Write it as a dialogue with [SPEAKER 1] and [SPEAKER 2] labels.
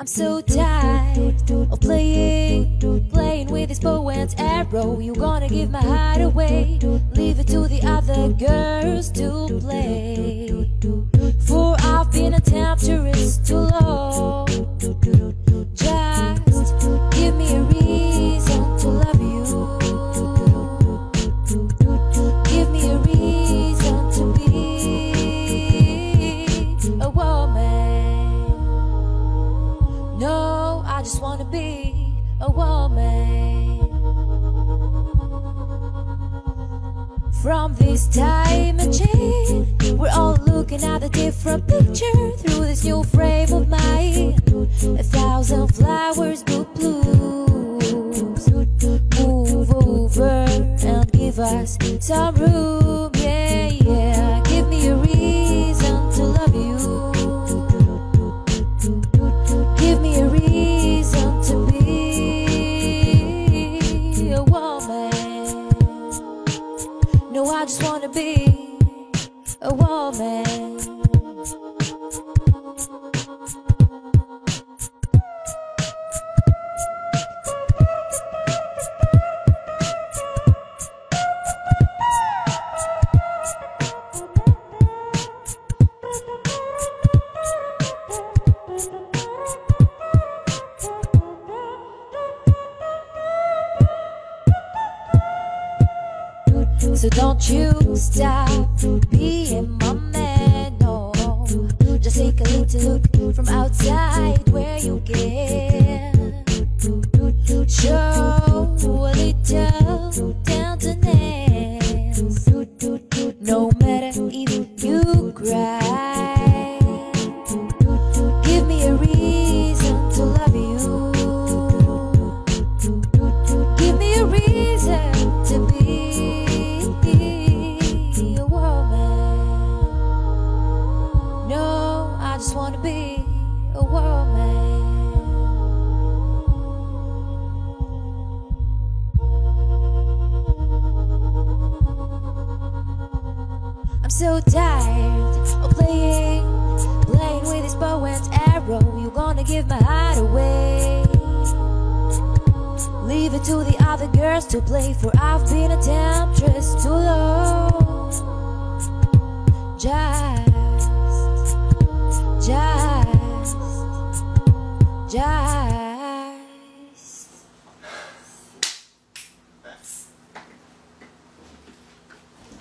[SPEAKER 1] I'm so tired of playing, playing with this bow and arrow. You gonna give my heart away, leave it to the other girls to play. Be a woman. From this time and chain, we're all looking at a different picture through this new frame of mind. A thousand flowers will bloom. Move over and give us some room. A woman. So don't you stop Matter so tired of playing, playing with this bow and arrow. You're gonna give my heart away. Leave it to the other girls to play, for I've been a temptress too long. Just